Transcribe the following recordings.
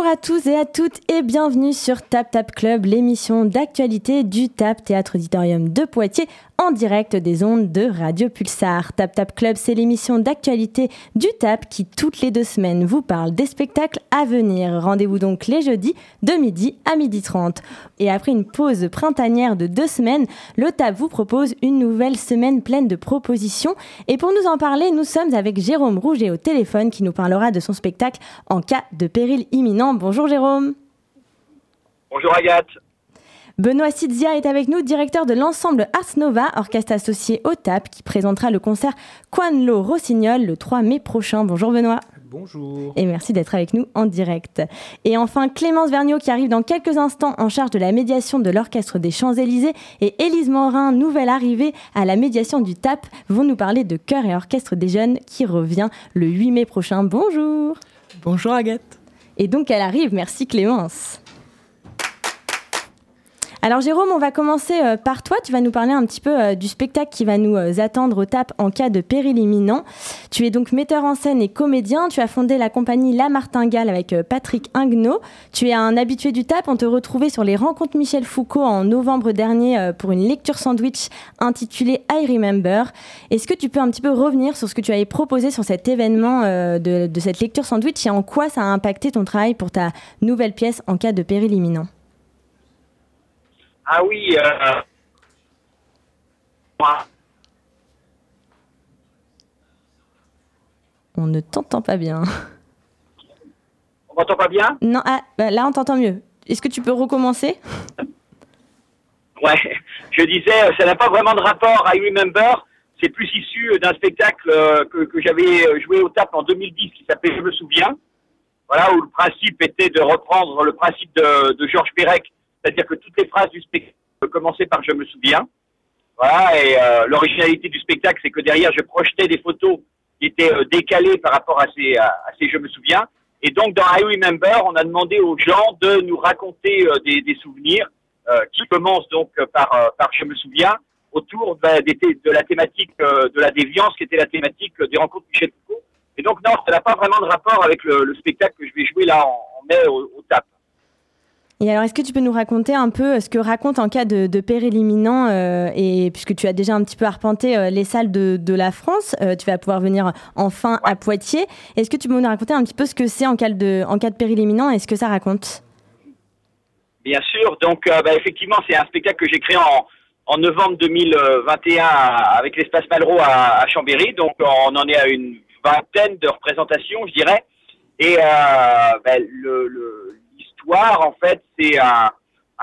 Bonjour à tous et à toutes et bienvenue sur Tap Tap Club, l'émission d'actualité du TAP Théâtre Auditorium de Poitiers en direct des ondes de Radio Pulsar. Tap Tap Club, c'est l'émission d'actualité du TAP qui toutes les deux semaines vous parle des spectacles à venir. Rendez-vous donc les jeudis de midi à midi 30. Et après une pause printanière de deux semaines, le TAP vous propose une nouvelle semaine pleine de propositions. Et pour nous en parler, nous sommes avec Jérôme Rouget au téléphone qui nous parlera de son spectacle en cas de péril imminent. Bonjour Jérôme. Bonjour Agathe. Benoît Sidzia est avec nous, directeur de l'ensemble Ars Nova, orchestre associé au TAP, qui présentera le concert Quanlo Rossignol le 3 mai prochain. Bonjour Benoît. Bonjour. Et merci d'être avec nous en direct. Et enfin, Clémence Vergniaud qui arrive dans quelques instants en charge de la médiation de l'Orchestre des Champs-Élysées et Élise Morin, nouvelle arrivée à la médiation du TAP, vont nous parler de Chœur et Orchestre des Jeunes qui revient le 8 mai prochain. Bonjour. Bonjour Agathe. Et donc elle arrive, merci Clémence. Alors Jérôme, on va commencer euh, par toi. Tu vas nous parler un petit peu euh, du spectacle qui va nous euh, attendre au TAP en cas de péril imminent. Tu es donc metteur en scène et comédien. Tu as fondé la compagnie La Martingale avec Patrick Ingnaud. Tu es un habitué du TAP. On te retrouvait sur les rencontres Michel Foucault en novembre dernier pour une lecture sandwich intitulée I Remember. Est-ce que tu peux un petit peu revenir sur ce que tu avais proposé sur cet événement de, de cette lecture sandwich et en quoi ça a impacté ton travail pour ta nouvelle pièce en cas de péril imminent ah oui. Euh... On ne t'entend pas bien. On m'entend pas bien? Non, ah, bah là on t'entend mieux. Est-ce que tu peux recommencer? Ouais, je disais, ça n'a pas vraiment de rapport à I Remember. C'est plus issu d'un spectacle euh, que, que j'avais joué au TAP en 2010 qui s'appelait Je me souviens. Voilà, où le principe était de reprendre le principe de, de Georges Perec c'est-à-dire que toutes les phrases du spectacle commençaient par je me souviens. Voilà, et euh, l'originalité du spectacle, c'est que derrière, je projetais des photos qui étaient euh, décalées par rapport à ces, à, ces je me souviens. Et donc, dans I Remember, on a demandé aux gens de nous raconter euh, des, des, souvenirs qui commencent donc par, par je me souviens autour de, de, la thématique de la déviance, qui était la thématique des rencontres Michel Foucault. Et donc, non, ça n'a pas vraiment de rapport avec le, le, spectacle que je vais jouer là en, en mai au, au TAP. Et alors, est-ce que tu peux nous raconter un peu ce que raconte en cas de, de péril imminent euh, Et puisque tu as déjà un petit peu arpenté euh, les salles de, de la France, euh, tu vas pouvoir venir enfin à Poitiers. Est-ce que tu peux nous raconter un petit peu ce que c'est en cas de, en cas de péril imminent et ce que ça raconte? Bien sûr. Donc, bah, effectivement, c'est un spectacle que j'ai créé en, en novembre 2021 avec l'espace Malraux à, à, Chambéry. Donc, on en est à une vingtaine de représentations, je dirais. Et bah, le, le en fait, c'est un,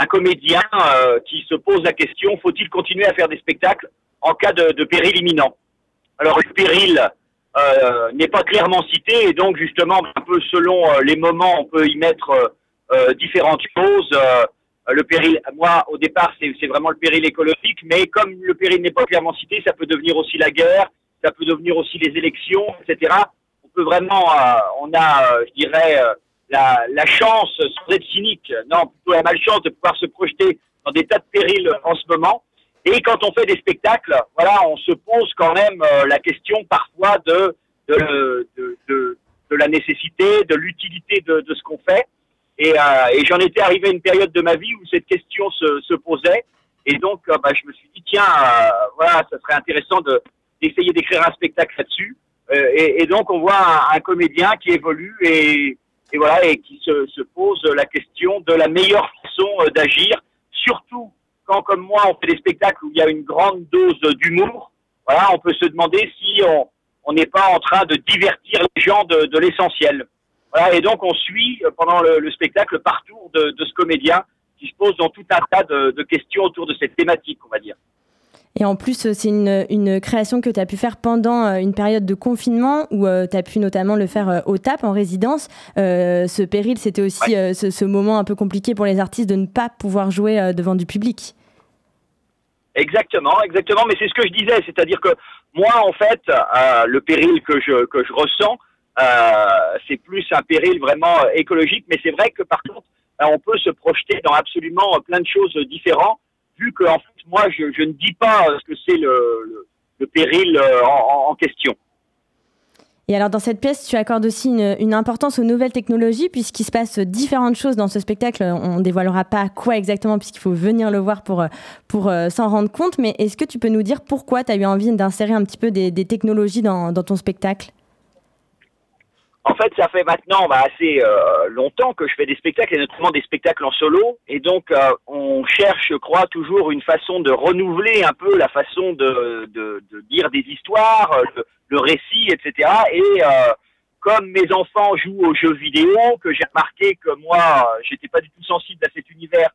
comédien euh, qui se pose la question faut-il continuer à faire des spectacles en cas de, péril imminent? Alors, le péril euh, n'est pas clairement cité, et donc, justement, un peu selon euh, les moments, on peut y mettre différentes choses. le péril, moi, au départ, c'est vraiment le péril écologique, mais comme le péril n'est pas clairement cité, ça peut devenir aussi la guerre, ça peut devenir aussi les élections, etc. On peut vraiment, on a, je dirais, la, la, chance, sans être cynique, non, plutôt la malchance de pouvoir se projeter dans des tas de périls en ce moment. Et quand on fait des spectacles, voilà, on se pose quand même euh, la question parfois de, de, de, de, de la nécessité, de l'utilité de, de, ce qu'on fait. Et, euh, et j'en étais arrivé à une période de ma vie où cette question se, se posait. Et donc, euh, bah, je me suis dit, tiens, euh, voilà, ça serait intéressant de, d'essayer d'écrire un spectacle là-dessus. Et, et, donc, on voit un, un comédien qui évolue et, et voilà, et qui se, se, pose la question de la meilleure façon euh, d'agir, surtout quand, comme moi, on fait des spectacles où il y a une grande dose d'humour. Voilà, on peut se demander si on n'est pas en train de divertir les gens de, de l'essentiel. Voilà, et donc on suit euh, pendant le, le spectacle le de, de, ce comédien qui se pose dans tout un tas de, de questions autour de cette thématique, on va dire. Et en plus, euh, c'est une, une, création que tu as pu faire pendant euh, une période de confinement où euh, tu as pu notamment le faire au TAP en résidence. Euh, ce péril, c'était aussi ouais. ce, ce, moment un peu compliqué pour les artistes de ne pas pouvoir jouer devant du public. Exactement, exactement. Mais c'est ce que je disais, c'est-à-dire que moi, en fait, euh, le péril que je, que je ressens, euh, c'est plus un péril vraiment écologique. Mais c'est vrai que par contre, on peut se projeter dans absolument plein de choses différentes vu que en fait, moi, je, ne dis pas ce que c'est le, péril euh, en, question. Et alors dans cette pièce, tu accordes aussi une, importance aux nouvelles technologies puisqu'il se passe différentes choses dans ce spectacle. On ne dévoilera pas quoi exactement puisqu'il faut venir le voir pour, pour euh, s'en rendre compte. Mais est-ce que tu peux nous dire pourquoi tu as eu envie d'insérer un petit peu des, technologies dans, ton spectacle? En fait, ça fait maintenant bah, assez euh, longtemps que je fais des spectacles, et notamment des spectacles en solo. Et donc, euh, on cherche, je crois, toujours une façon de renouveler un peu la façon de, de, de dire des histoires, le récit, etc. Et euh, comme mes enfants jouent aux jeux vidéo, que j'ai remarqué que moi, j'étais pas du tout sensible à cet univers,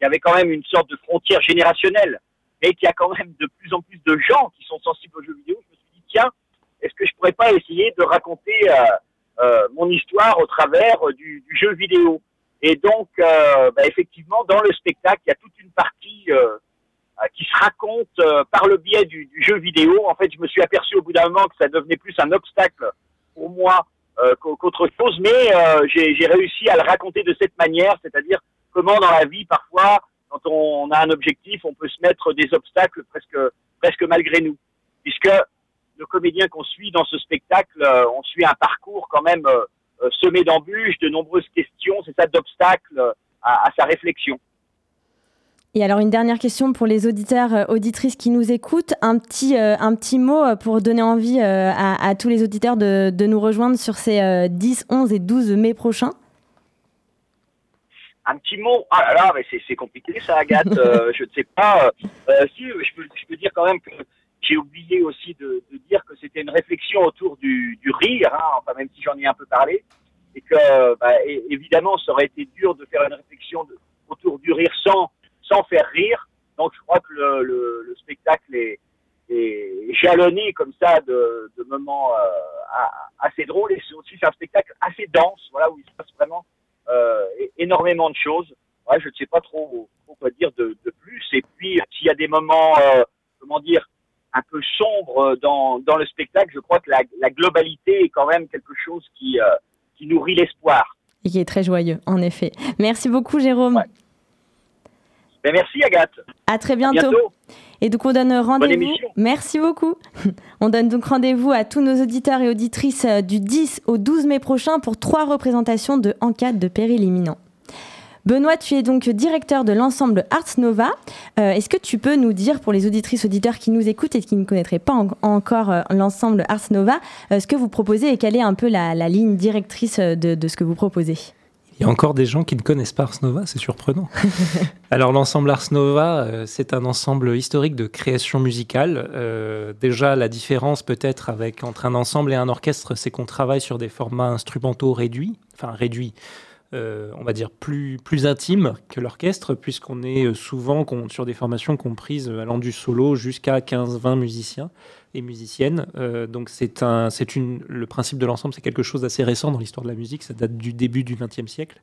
il y avait quand même une sorte de frontière générationnelle, et qu'il y a quand même de plus en plus de gens qui sont sensibles aux jeux vidéo, je me suis dit, tiens, est-ce que je pourrais pas essayer de raconter euh, euh, mon histoire au travers du, du jeu vidéo Et donc, euh, bah, effectivement, dans le spectacle, il y a toute une partie euh, euh, qui se raconte euh, par le biais du, du, jeu vidéo. En fait, je me suis aperçu au bout d'un moment que ça devenait plus un obstacle pour moi euh, qu'autre chose, mais j'ai réussi à le raconter de cette manière, c'est-à-dire comment dans la vie, parfois, quand on a un objectif, on peut se mettre des obstacles presque, presque malgré nous. Puisque le comédien qu'on suit dans ce spectacle, on suit un parcours quand même semé d'embûches, de nombreuses questions, c'est ça, d'obstacles à, à sa réflexion. Et alors une dernière question pour les auditeurs, euh, auditrices qui nous écoutent, un petit, euh, un petit mot euh, pour donner envie à, tous les auditeurs de, de nous rejoindre sur ces 10, 11 et 12 mai prochains. Un petit mot, ah là là, mais c'est compliqué ça Agathe, je ne sais pas. si, je peux, je peux, dire quand même que j'ai oublié aussi de, de dire que c'était une réflexion autour du, du rire, hein, enfin même si j'en ai un peu parlé, et que bah, évidemment ça aurait été dur de faire une réflexion autour du rire sans sans faire rire. Donc je crois que le, le, le spectacle est, est, jalonné comme ça de, de moments euh, assez drôles et c'est aussi un spectacle assez dense, voilà où il se passe vraiment euh, énormément de choses. Ouais, je ne sais pas trop, trop quoi dire de, de, plus. Et puis s'il y a des moments, euh, comment dire, un peu sombres dans, dans le spectacle, je crois que la, la globalité est quand même quelque chose qui, euh, qui nourrit l'espoir. Et qui est très joyeux, en effet. Merci beaucoup, Jérôme. Ouais. Ben, merci Agathe. À très bientôt. Et donc on donne rendez-vous. Merci beaucoup. On donne donc rendez-vous à tous nos auditeurs et auditrices euh, du 10 au 12 mai prochain pour trois représentations de En cas de péril imminent. Benoît, tu es donc directeur de l'ensemble Arts Nova. Euh, est-ce que tu peux nous dire, pour les auditrices auditeurs qui nous écoutent et qui ne connaîtraient pas encore euh, l'ensemble Arts Nova, ce que vous proposez et quelle est un peu la, ligne directrice de ce que vous proposez? Il y a encore des gens qui ne connaissent pas Ars Nova, c'est surprenant. Alors l'ensemble Ars Nova, euh, c'est un ensemble historique de création musicale. Euh, déjà, la différence peut-être avec entre un ensemble et un orchestre, c'est qu'on travaille sur des formats instrumentaux réduits, enfin réduits. Euh, on va dire plus, plus intime que l'orchestre, puisqu'on est souvent sur des formations comprises allant du solo jusqu'à 15-20 musiciens et musicienne. Euh, donc c'est un, c'est une, le principe de l'ensemble, c'est quelque chose d'assez récent dans l'histoire de la musique. Ça date du début du XXe siècle.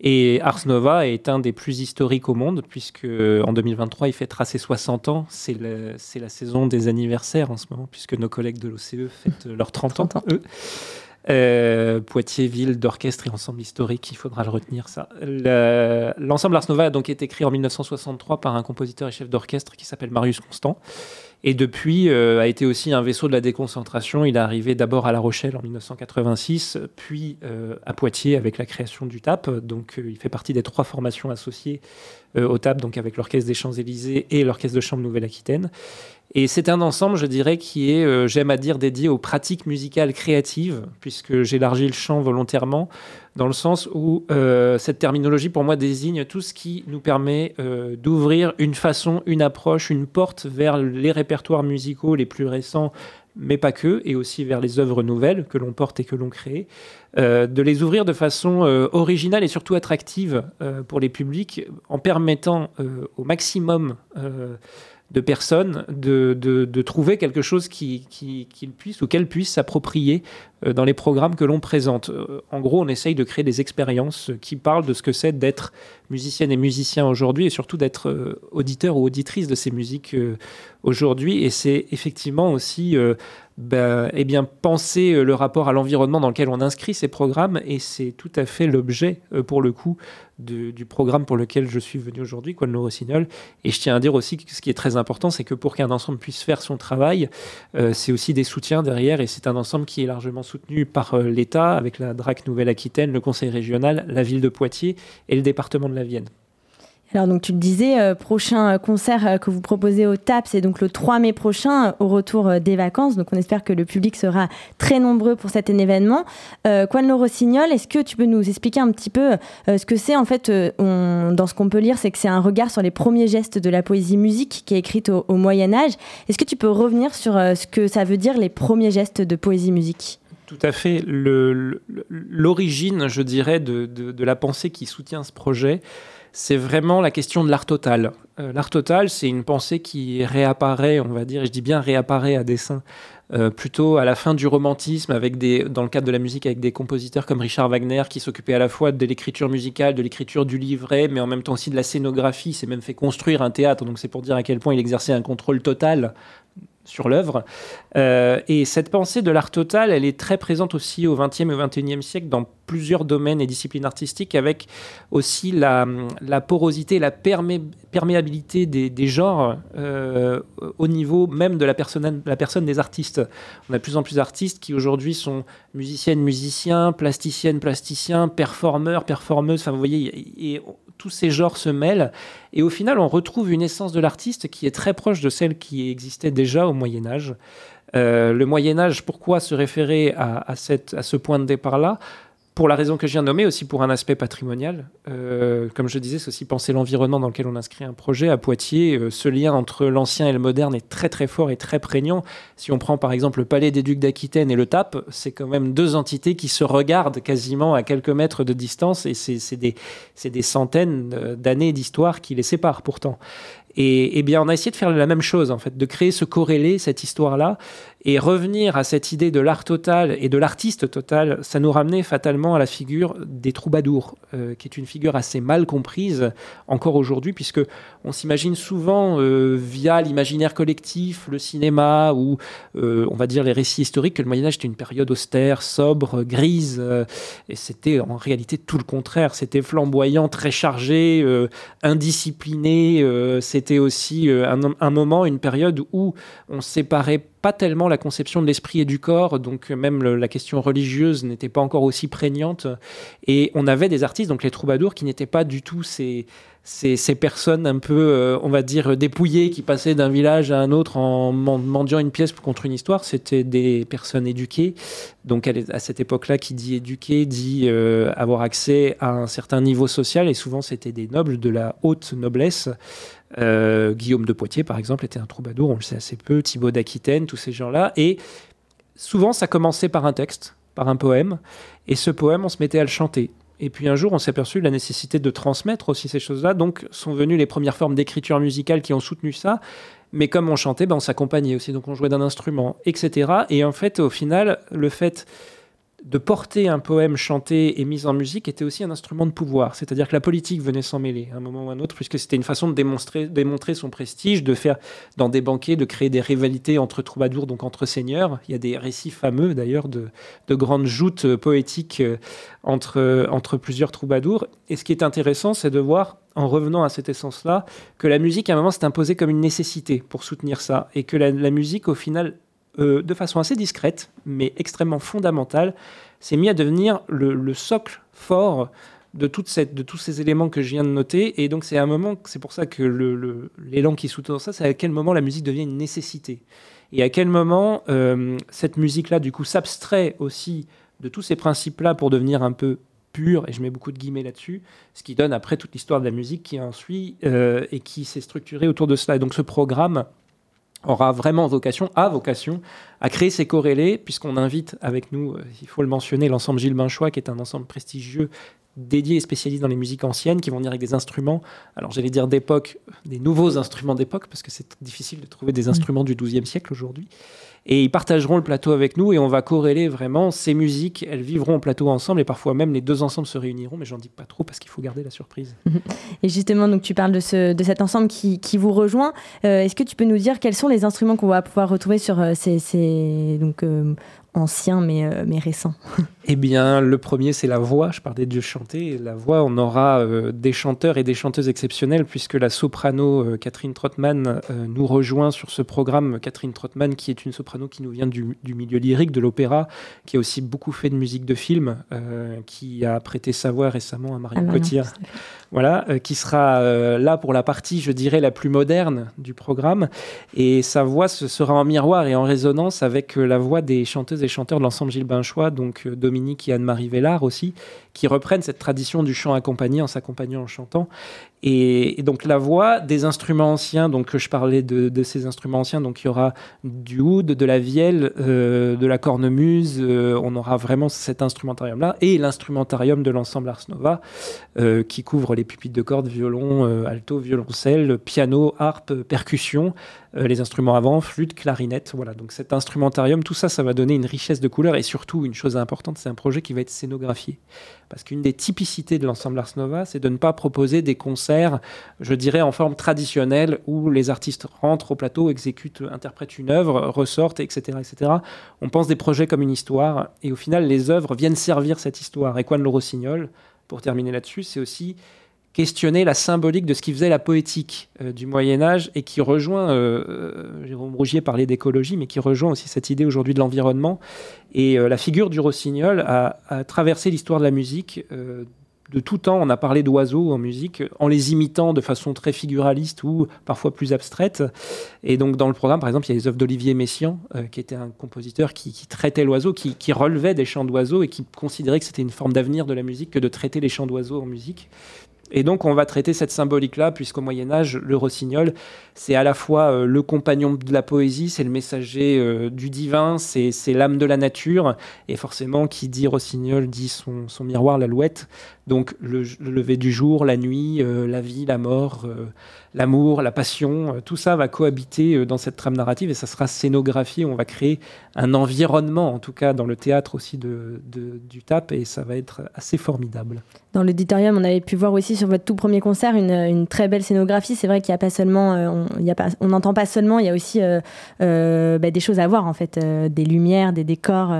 Et Ars Nova est un des plus historiques au monde, puisque en 2023, il fêtera ses 60 ans. C'est, c'est la saison des anniversaires en ce moment, puisque nos collègues de l'OCE fêtent leurs 30 ans, eux. Euh, Poitiers, ville d'orchestre et ensemble historique, il faudra le retenir ça. l'ensemble Ars Nova a donc été créé en 1963 par un compositeur et chef d'orchestre qui s'appelle Marius Constant et depuis, euh, a été aussi un vaisseau de la déconcentration. Il est arrivé d'abord à La Rochelle en 1986, puis euh, à Poitiers avec la création du TAP. Donc, il fait partie des trois formations associées au TAP, donc avec l'Orchestre des Champs-Élysées et l'Orchestre de Chambre Nouvelle-Aquitaine. Et c'est un ensemble, je dirais, qui est, j'aime à dire, dédié aux pratiques musicales créatives, puisque j'élargis le champ volontairement dans le sens où euh, cette terminologie, pour moi, désigne tout ce qui nous permet euh, d'ouvrir une façon, une approche, une porte vers les répertoires musicaux les plus récents, mais pas que, et aussi vers les œuvres nouvelles que l'on porte et que l'on crée, euh, de les ouvrir de façon originale et surtout attractive pour les publics, en permettant au maximum de personnes de, de, trouver quelque chose qu'ils qui, puissent ou qu'elles puissent s'approprier dans les programmes que l'on présente. en gros, on essaye de créer des expériences qui parlent de ce que c'est d'être musicienne et musicien aujourd'hui et surtout d'être auditeur ou auditrice de ces musiques aujourd'hui. Et c'est effectivement aussi ben, eh bien, penser euh, le rapport à l'environnement dans lequel on inscrit ces programmes, et c'est tout à fait l'objet, euh, pour le coup, du programme pour lequel je suis venu aujourd'hui, Quad Rossignol. Et je tiens à dire aussi que ce qui est très important, c'est que pour qu'un ensemble puisse faire son travail, euh, c'est aussi des soutiens derrière, et c'est un ensemble qui est largement soutenu par l'État, avec la DRAC Nouvelle-Aquitaine, le Conseil régional, la ville de Poitiers et le département de la Vienne. Alors donc tu le disais, euh, prochain concert euh, que vous proposez au TAP, c'est donc le 3 mai prochain, euh, au retour des vacances. Donc on espère que le public sera très nombreux pour cet événement. Euh, le Rossignol, est-ce que tu peux nous expliquer un petit peu ce que c'est en fait Dans ce qu'on peut lire, c'est que c'est un regard sur les premiers gestes de la poésie musique qui est écrite au, Moyen Âge. Est-ce que tu peux revenir sur ce que ça veut dire les premiers gestes de poésie musique? Tout à fait. L'origine, je dirais, de, la pensée qui soutient ce projet, c'est vraiment la question de l'art total. Euh, l'art total, c'est une pensée qui réapparaît, on va dire, et je dis bien réapparaît à dessein, euh, plutôt à la fin du romantisme, avec des, dans le cadre de la musique, avec des compositeurs comme Richard Wagner, qui s'occupaient à la fois de l'écriture musicale, de l'écriture du livret, mais en même temps aussi de la scénographie. Il s'est même fait construire un théâtre, donc c'est pour dire à quel point il exerçait un contrôle total sur l'œuvre. Euh, et cette pensée de l'art total, elle est très présente aussi au XXe et au XXIe siècle dans plusieurs domaines et disciplines artistiques, avec aussi la, porosité, la perméabilité des, genres euh, au niveau même de la personne, la personne des artistes. On a de plus en plus d'artistes qui aujourd'hui sont musiciennes, musiciens, plasticiennes, plasticiens, performeurs, performeuses. Enfin, vous voyez, et tous ces genres se mêlent. Et au final, on retrouve une essence de l'artiste qui est très proche de celle qui existait déjà au Moyen Âge. Euh, le Moyen Âge, pourquoi se référer à, à ce point de départ-là? Pour la raison que je viens de nommer, aussi pour un aspect patrimonial. Euh, comme je disais, c'est aussi penser l'environnement dans lequel on inscrit un projet. À Poitiers, euh, ce lien entre l'ancien et le moderne est très très fort et très prégnant. Si on prend par exemple le Palais des Ducs d'Aquitaine et le TAP, c'est quand même deux entités qui se regardent quasiment à quelques mètres de distance et c'est des, des, centaines euh, d'années d'histoire qui les séparent pourtant. Et, et, bien, on a essayé de faire la même chose, en fait, de créer ce corrélé, cette histoire-là, et revenir à cette idée de l'art total et de l'artiste total, ça nous ramenait fatalement à la figure des troubadours, euh, qui est une figure assez mal comprise encore aujourd'hui, puisque on s'imagine souvent euh, via l'imaginaire collectif, le cinéma ou euh, on va dire les récits historiques que le Moyen Âge était une période austère, sobre, grise, et c'était en réalité tout le contraire. C'était flamboyant, très chargé, indiscipliné. c'était aussi un, un moment, une période où on séparait pas tellement la conception de l'esprit et du corps, donc même la question religieuse n'était pas encore aussi prégnante. Et on avait des artistes, donc les troubadours, qui n'étaient pas du tout ces, ces, personnes un peu, euh, on va dire, dépouillées, qui passaient d'un village à un autre en mendiant une pièce contre une histoire. C'était des personnes éduquées. Donc à cette époque-là, qui dit éduqué dit euh, avoir accès à un certain niveau social, et souvent c'était des nobles de la haute noblesse. Euh, Guillaume de Poitiers, par exemple, était un troubadour, on le sait assez peu, Thibaut d'Aquitaine, tous ces gens-là. Et souvent, ça commençait par un texte, par un poème, et ce poème, on se mettait à le chanter. Et puis un jour, on s'est aperçu de la nécessité de transmettre aussi ces choses-là. Donc sont venues les premières formes d'écriture musicale qui ont soutenu ça. Mais comme on chantait, ben, on s'accompagnait aussi. Donc on jouait d'un instrument, etc. Et en fait, au final, le fait de porter un poème chanté et mis en musique était aussi un instrument de pouvoir. C'est-à-dire que la politique venait s'en mêler à un moment ou à un autre, puisque c'était une façon de démontrer, son prestige, de faire dans des banquets, de créer des rivalités entre troubadours, donc entre seigneurs. Il y a des récits fameux d'ailleurs de, de, grandes joutes poétiques euh, entre, entre plusieurs troubadours. Et ce qui est intéressant, c'est de voir, en revenant à cette essence-là, que la musique, à un moment, s'est imposée comme une nécessité pour soutenir ça, et que la musique, au final, euh, de façon assez discrète, mais extrêmement fondamentale, s'est mis à devenir le, socle fort de, toute tous ces éléments que je viens de noter. Et donc, c'est un moment, c'est pour ça que l'élan qui sous-tend ça, c'est à quel moment la musique devient une nécessité. Et à quel moment euh, cette musique-là, du coup, s'abstrait aussi de tous ces principes-là pour devenir un peu pure, et je mets beaucoup de guillemets là-dessus, ce qui donne après toute l'histoire de la musique qui en suit euh, et qui s'est structurée autour de cela. Et donc, ce programme aura vraiment vocation, a vocation à créer ces corrélés, puisqu'on invite avec nous, il faut le mentionner, l'ensemble Gilles Binchois, qui est un ensemble prestigieux dédiés et spécialisés dans les musiques anciennes qui vont venir avec des instruments, alors j'allais dire d'époque, des nouveaux instruments d'époque, parce que c'est difficile de trouver des instruments du XIIe siècle aujourd'hui. Et ils partageront le plateau avec nous et on va corréler vraiment ces musiques. Elles vivront au plateau ensemble et parfois même les deux ensembles se réuniront, mais j'en dis pas trop parce qu'il faut garder la surprise. Et justement, donc tu parles de, ce, de cet ensemble qui, qui vous rejoint. Euh, est-ce que tu peux nous dire quels sont les instruments qu'on va pouvoir retrouver sur euh, ces, ces donc, euh, anciens mais, mais récents? Eh bien, le premier, c'est la voix. Je parlais de chanter. La voix, on aura euh, des chanteurs et des chanteuses exceptionnels, puisque la soprano euh, Catherine Trottmann euh, nous rejoint sur ce programme. Catherine Trottmann, qui est une soprano qui nous vient du, milieu lyrique, de l'opéra, qui a aussi beaucoup fait de musique de film, qui a prêté sa voix récemment à Marion Cotillard. Voilà, qui sera là pour la partie, je dirais, la plus moderne du programme. Et sa voix ce sera en miroir et en résonance avec la voix des chanteuses et chanteurs de l'ensemble Gilles Binchois, donc de Dominique et Anne-Marie Vellard aussi, qui reprennent cette tradition du chant accompagné en s'accompagnant en chantant. Et, donc la voix des instruments anciens, donc je parlais de, ces instruments anciens, donc il y aura du oud, de la vielle, euh, de la cornemuse, euh, on aura vraiment cet instrumentarium-là, et l'instrumentarium de l'ensemble Ars Nova, euh, qui couvre les pupitres de cordes, violon, alto, violoncelle, piano, harpe, percussion, les instruments avant, flûte, clarinette. Voilà, donc cet instrumentarium, tout ça, ça va donner une richesse de couleurs, et surtout, une chose importante, c'est un projet qui va être scénographié. Parce qu'une des typicités de l'ensemble Ars Nova, c'est de ne pas proposer des concerts, je dirais, en forme traditionnelle, où les artistes rentrent au plateau, exécutent, interprètent une œuvre, ressortent, etc. etc. On pense des projets comme une histoire, et au final, les œuvres viennent servir cette histoire. Et Quan le Rossignol, pour terminer là-dessus, c'est aussi questionner la symbolique de ce qui faisait la poétique euh, du Moyen Âge et qui rejoint, euh, euh, Jérôme Rougier parlait d'écologie, mais qui rejoint aussi cette idée aujourd'hui de l'environnement. Et la figure du rossignol a, traversé l'histoire de la musique. de tout temps, on a parlé d'oiseaux en musique, en les imitant de façon très figuraliste ou parfois plus abstraite. Et donc dans le programme, par exemple, il y a les œuvres d'Olivier Messiaen, qui était un compositeur qui, traitait l'oiseau, qui, qui relevait des chants d'oiseaux et qui considérait que c'était une forme d'avenir de la musique que de traiter les chants d'oiseaux en musique. Et donc, on va traiter cette symbolique-là, puisqu'au Moyen-Âge, le rossignol, c'est à la fois euh, le compagnon de la poésie, c'est le messager euh, du divin, c'est l'âme de la nature. Et forcément, qui dit rossignol dit son, son miroir, l'alouette. Donc, le, lever du jour, la nuit, euh, la vie, la mort, l'amour, la passion, tout ça va cohabiter dans cette trame narrative et ça sera scénographié. On va créer un environnement, en tout cas dans le théâtre aussi du TAP, et ça va être assez formidable. Dans l'auditorium, on avait pu voir aussi sur votre tout premier concert une, très belle scénographie. C'est vrai qu'il n'y a pas seulement, euh, on n'entend pas seulement, il y a aussi euh, euh, bah, des choses à voir en fait, des lumières, des décors.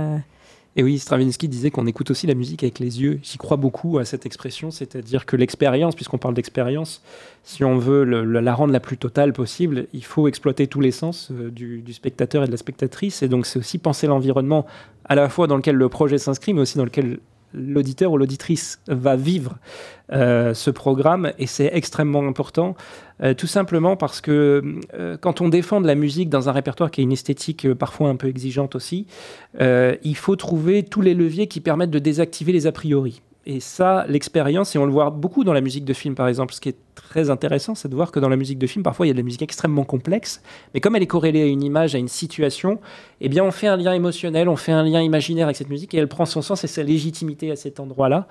Et oui, Stravinsky disait qu'on écoute aussi la musique avec les yeux. J'y crois beaucoup à cette expression, c'est-à-dire que l'expérience, puisqu'on parle d'expérience, si on veut la rendre la plus totale possible, il faut exploiter tous les sens du, du, spectateur et de la spectatrice. Et donc, c'est aussi penser l'environnement à la fois dans lequel le projet s'inscrit, mais aussi dans lequel l'auditeur ou l'auditrice va vivre euh, ce programme et c'est extrêmement important, euh, tout simplement parce que euh, quand on défend de la musique dans un répertoire qui a une esthétique parfois un peu exigeante aussi, il faut trouver tous les leviers qui permettent de désactiver les a priori. Et ça, l'expérience, et on le voit beaucoup dans la musique de film par exemple, ce qui est très intéressant, c'est de voir que dans la musique de film, parfois il y a de la musique extrêmement complexe, mais comme elle est corrélée à une image, à une situation, eh bien on fait un lien émotionnel, on fait un lien imaginaire avec cette musique et elle prend son sens et sa légitimité à cet endroit-là.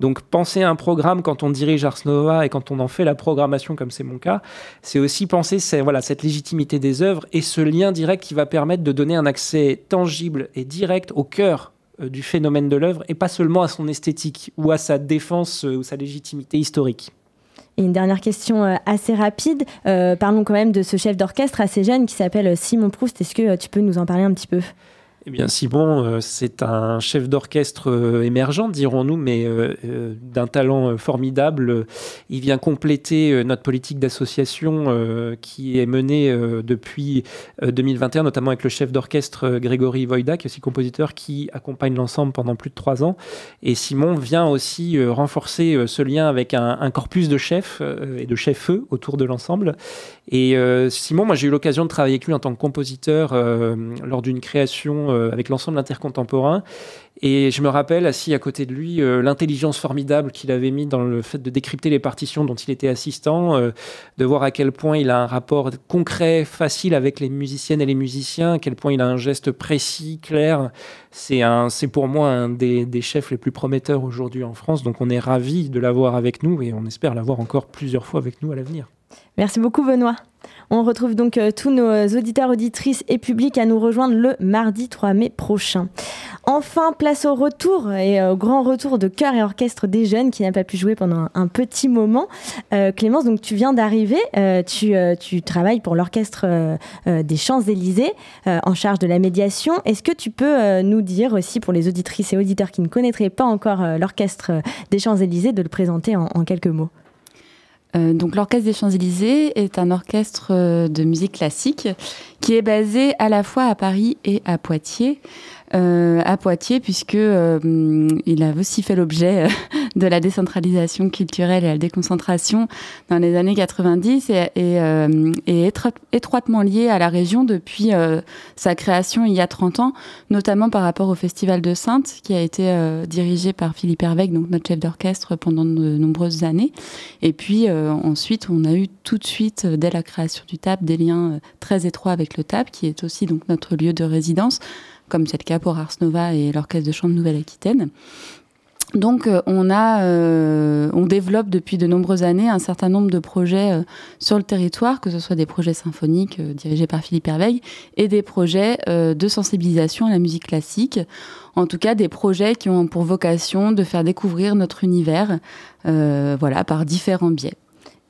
Donc penser à un programme quand on dirige Ars Nova et quand on en fait la programmation comme c'est mon cas, c'est aussi penser voilà, cette légitimité des œuvres et ce lien direct qui va permettre de donner un accès tangible et direct au cœur du phénomène de l'œuvre et pas seulement à son esthétique ou à sa défense euh, ou sa légitimité historique. Et une dernière question euh, assez rapide. parlons quand même de ce chef d'orchestre assez jeune qui s'appelle Simon Proust. Est-ce que tu peux nous en parler un petit peu? Eh bien, Simon, euh, c'est un chef d'orchestre euh, émergent, dirons-nous, mais euh, d'un talent formidable. Il vient compléter notre politique d'association qui est menée depuis 2021, notamment avec le chef d'orchestre Grégory Voida, qui est aussi compositeur, qui accompagne l'ensemble pendant plus de trois ans. Et Simon vient aussi renforcer ce lien avec un, corpus de chefs et de chefs-eux autour de l'ensemble. Et Simon, moi, j'ai eu l'occasion de travailler avec lui en tant que compositeur lors d'une création avec l'ensemble intercontemporain. Et je me rappelle, assis à côté de lui, l'intelligence formidable qu'il avait mis dans le fait de décrypter les partitions dont il était assistant, de voir à quel point il a un rapport concret, facile avec les musiciennes et les musiciens, à quel point il a un geste précis, clair. C'est pour moi un des, des chefs les plus prometteurs aujourd'hui en France. Donc on est ravis de l'avoir avec nous et on espère l'avoir encore plusieurs fois avec nous à l'avenir. Merci beaucoup Benoît. On retrouve donc euh, tous nos euh, auditeurs, auditrices et publics à nous rejoindre le mardi 3 mai prochain. Enfin, place au retour et au grand retour de chœur et orchestre des jeunes qui n'a pas pu jouer pendant un, petit moment. Euh, Clémence, donc tu viens d'arriver, tu, travailles pour l'orchestre des Champs-Élysées en charge de la médiation. Est-ce que tu peux nous dire aussi pour les auditrices et auditeurs qui ne connaîtraient pas encore l'orchestre des Champs-Élysées de le présenter en quelques mots? Donc l'Orchestre des Champs-Élysées est un orchestre euh, de musique classique qui est basé à la fois à Paris et à Poitiers. Euh, à Poitiers, puisque euh, il a aussi fait l'objet euh, de la décentralisation culturelle et la déconcentration dans les années 90 et, et, et étroitement lié à la région depuis sa création il y a 30 ans, notamment par rapport au Festival de Sainte, qui a été dirigé par Philippe Hervec, donc notre chef d'orchestre, pendant de nombreuses années. Et puis ensuite, on a eu tout de suite, dès la création du TAP, des liens très étroits avec le TAP, qui est aussi donc notre lieu de résidence comme c'est le cas pour Ars Nova et l'Orchestre de chant de Nouvelle-Aquitaine. Donc euh, on a, euh, on développe depuis de nombreuses années un certain nombre de projets euh, sur le territoire, que ce soit des projets symphoniques dirigés par Philippe Herveil et des projets de sensibilisation à la musique classique. En tout cas, des projets qui ont pour vocation de faire découvrir notre univers, voilà, par différents biais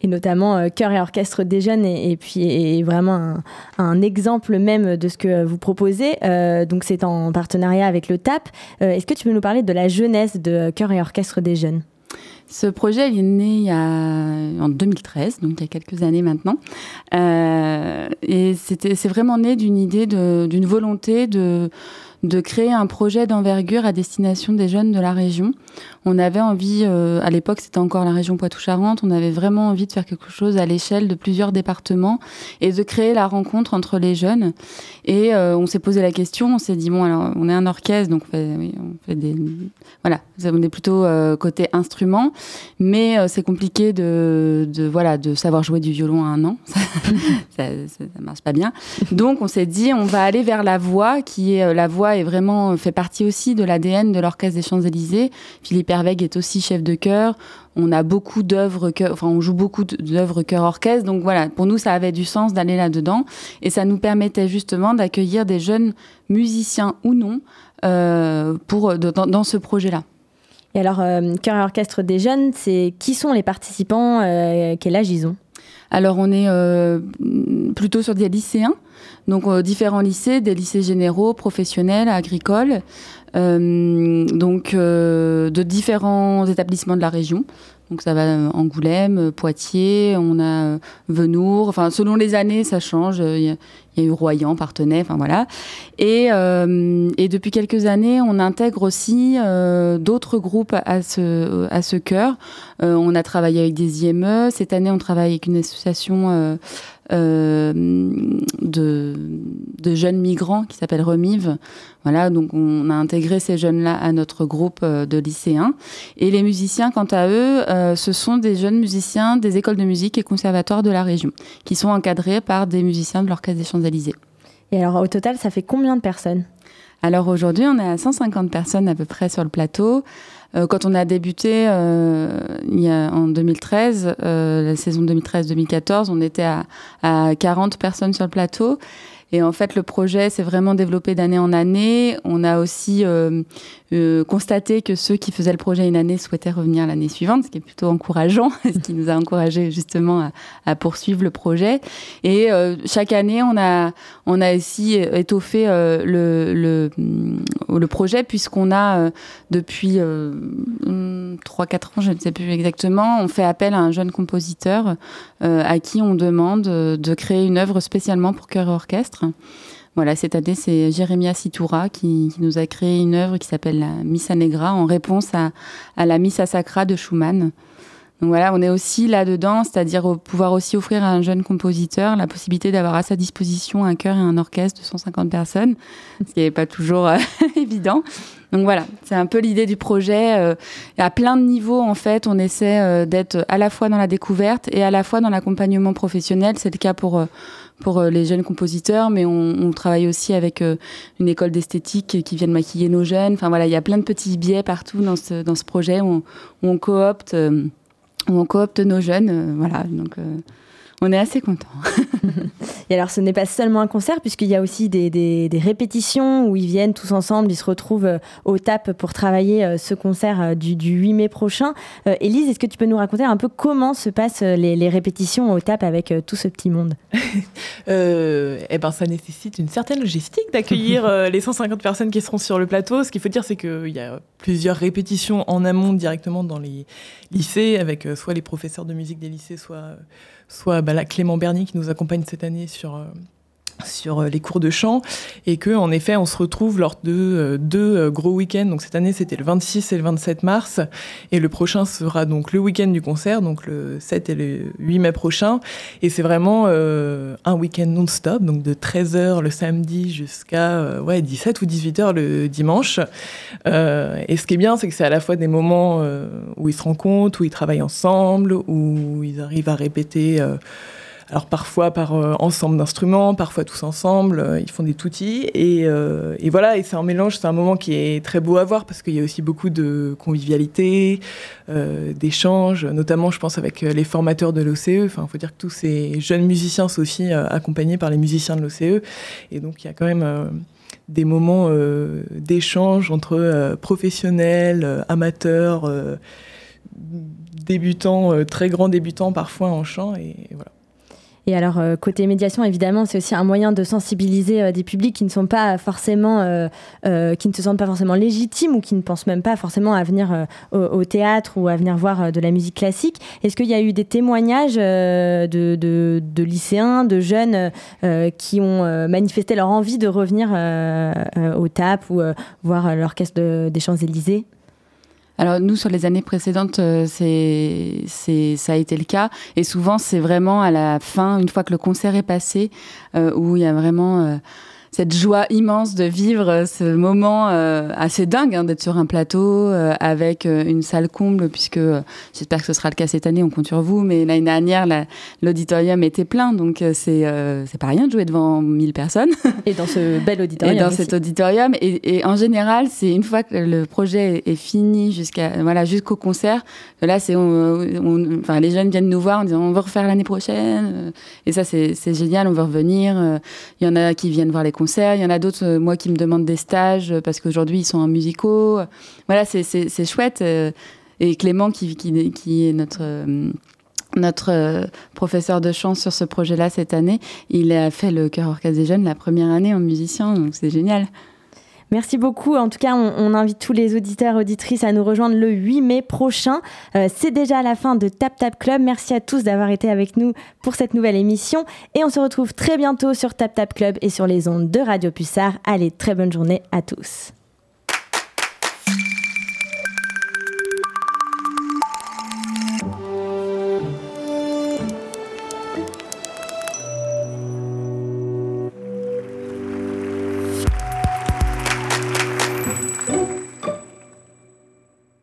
et notamment euh, chœur et orchestre des jeunes et, puis vraiment un, exemple même de ce que vous proposez. Euh, donc c'est en partenariat avec le TAP. Euh, est-ce que tu peux nous parler de la jeunesse de chœur et orchestre des jeunes? Ce projet il est né en 2013, donc il y a quelques années maintenant. et c'est vraiment né d'une idée, d'une volonté de, de créer un projet d'envergure à destination des jeunes de la région. On avait envie, euh, à l'époque c'était encore la région Poitou-Charentes, on avait vraiment envie de faire quelque chose à l'échelle de plusieurs départements et de créer la rencontre entre les jeunes. Et euh, on s'est posé la question, on s'est dit bon alors on est un orchestre donc on fait, des voilà, on est plutôt euh, côté instrument, mais c'est compliqué de, de, voilà de savoir jouer du violon à un an, ça, ça, marche pas bien. Donc on s'est dit on va aller vers la voix qui est la voix est vraiment fait partie aussi de l'ADN de l'orchestre des Champs-Élysées. Philippe Herveg est aussi chef de chœur. On a beaucoup d'œuvres, enfin on joue beaucoup d'œuvres chœur-orchestre. Donc voilà, pour nous ça avait du sens d'aller là-dedans et ça nous permettait justement d'accueillir des jeunes musiciens ou non euh, pour dans, ce projet-là. Et alors, euh, chœur et orchestre des jeunes, c'est qui sont les participants euh, Quel âge ils ont? Alors on est plutôt sur des lycéens, donc différents lycées, des lycées généraux, professionnels, agricoles, euh, donc euh, de différents établissements de la région. Donc ça va euh, Angoulême, Poitiers, on a Venours, enfin selon les années ça change. Eu Royan, Partenay, enfin voilà. Et, et, depuis quelques années, on intègre aussi d'autres groupes à ce, à ce cœur. on a travaillé avec des IME. Cette année, on travaille avec une association euh, de, jeunes migrants qui s'appelle Remive. Voilà, donc on a intégré ces jeunes-là à notre groupe euh, de lycéens. Et les musiciens, quant à eux, euh, ce sont des jeunes musiciens des écoles de musique et conservatoires de la région, qui sont encadrés par des musiciens de l'Orchestre des Champs-Élysées. Et alors au total, ça fait combien de personnes? Alors aujourd'hui, on est à 150 personnes à peu près sur le plateau. Euh, quand on a débuté euh, il y a, en 2013, euh, la saison 2013-2014, on était à, à 40 personnes sur le plateau. Et en fait, le projet s'est vraiment développé d'année en année. On a aussi euh, euh, constaté que ceux qui faisaient le projet une année souhaitaient revenir l'année suivante, ce qui est plutôt encourageant, ce qui nous a encouragé justement à, poursuivre le projet. Et euh, chaque année, on a, on a aussi étoffé le, le, projet puisqu'on a depuis 3-4 ans, je ne sais plus exactement, on fait appel à un jeune compositeur à qui on demande de créer une œuvre spécialement pour chœur et orchestre. Voilà, cette année, c'est Jérémia Sitoura qui, nous a créé une œuvre qui s'appelle la Missa Negra en réponse à, la Missa Sacra de Schumann. Donc voilà, on est aussi là-dedans, c'est-à-dire pouvoir aussi offrir à un jeune compositeur la possibilité d'avoir à sa disposition un chœur et un orchestre de 150 personnes, ce qui n'est pas toujours euh, évident. Donc voilà, c'est un peu l'idée du projet. Euh, à plein de niveaux, en fait, on essaie euh, d'être à la fois dans la découverte et à la fois dans l'accompagnement professionnel. C'est le cas pour pour les jeunes compositeurs, mais on, travaille aussi avec une école d'esthétique qui vient de maquiller nos jeunes. Enfin voilà, il y a plein de petits biais partout dans ce, dans ce projet où on, coopte où on coopte nos jeunes. Euh, voilà, donc euh, on est assez content. et alors, ce n'est pas seulement un concert, puisqu'il y a aussi des, répétitions où ils viennent tous ensemble, ils se retrouvent euh, au TAP pour travailler ce concert du, 8 mai prochain. Élise, est-ce que tu peux nous raconter un peu comment se passent les, répétitions au TAP avec tout ce petit monde? Eh ben, ça nécessite une certaine logistique d'accueillir les 150 personnes qui seront sur le plateau. Ce qu'il faut dire, c'est qu'il y a plusieurs répétitions en amont directement dans les lycées, avec soit les professeurs de musique des lycées, soit, soit bah, la Clément Bernier qui nous accompagne cette année sur, euh, sur euh, les cours de chant et que en effet on se retrouve lors de euh, deux euh, gros week-ends. Donc cette année c'était le 26 et le 27 mars. Et le prochain sera donc le week-end du concert donc le 7 et le 8 mai prochain. Et c'est vraiment un week-end non-stop donc de 13h le samedi jusqu'à ouais 17 ou 18h le dimanche. Et ce qui est bien c'est que c'est à la fois des moments où ils se rencontrent où ils travaillent ensemble où ils arrivent à répéter alors parfois par euh, ensemble d'instruments, parfois tous ensemble, euh, ils font des toutis. Euh, et, voilà, et c'est un mélange, c'est un moment qui est très beau à voir parce qu'il y a aussi beaucoup de convivialité, d'échanges, notamment je pense avec les formateurs de l'OCE. Enfin, il faut dire que tous ces jeunes musiciens sont aussi accompagnés par les musiciens de l'OCE. Et donc il y a quand même des moments d'échange entre professionnels, amateurs, débutants, très grands débutants parfois en chant. et voilà. Et alors, euh, côté médiation, évidemment, c'est aussi un moyen de sensibiliser euh, des publics qui ne sont pas forcément, euh, qui ne se sentent pas forcément légitimes ou qui ne pensent même pas forcément à venir au, théâtre ou à venir voir de la musique classique. Est-ce qu'il y a eu des témoignages de, de, lycéens, de jeunes qui ont manifesté leur envie de revenir au TAP ou voir l'orchestre des Champs-Élysées? Alors nous, sur les années précédentes, euh, c'est, c'est, ça a été le cas. Et souvent, c'est vraiment à la fin, une fois que le concert est passé, euh, où il y a vraiment... Euh, cette joie immense de vivre ce moment euh, assez dingue hein, d'être sur un plateau euh, avec euh, une salle comble, puisque j'espère que ce sera le cas cette année, on compte sur vous, mais l'année dernière, l'auditorium était plein, donc c'est c'est pas rien de jouer devant 1000 personnes. Et dans ce bel auditorium. Et dans cet auditorium. Et, et en général, c'est une fois que le projet est fini jusqu'à voilà jusqu'au concert, là, c'est enfin les jeunes viennent nous voir en disant on va refaire l'année prochaine. Et ça, c'est génial, on veut revenir. Il y en a qui viennent voir les concerts il y en a d'autres, euh, moi, qui me demandent des stages euh, parce qu'aujourd'hui, ils sont en musicaux. Voilà, c'est chouette. Euh, et Clément, qui, qui, est notre notre professeur de chant sur ce projet-là cette année, il a fait le chœur orchestre des jeunes la première année en musicien, donc c'est génial. Merci beaucoup. En tout cas, on, invite tous les auditeurs auditrices à nous rejoindre le 8 mai prochain. Euh, c'est déjà la fin de Tap Tap Club. Merci à tous d'avoir été avec nous pour cette nouvelle émission. Et on se retrouve très bientôt sur Tap Tap Club et sur les ondes de Radio Pulsar. Allez, très bonne journée à tous.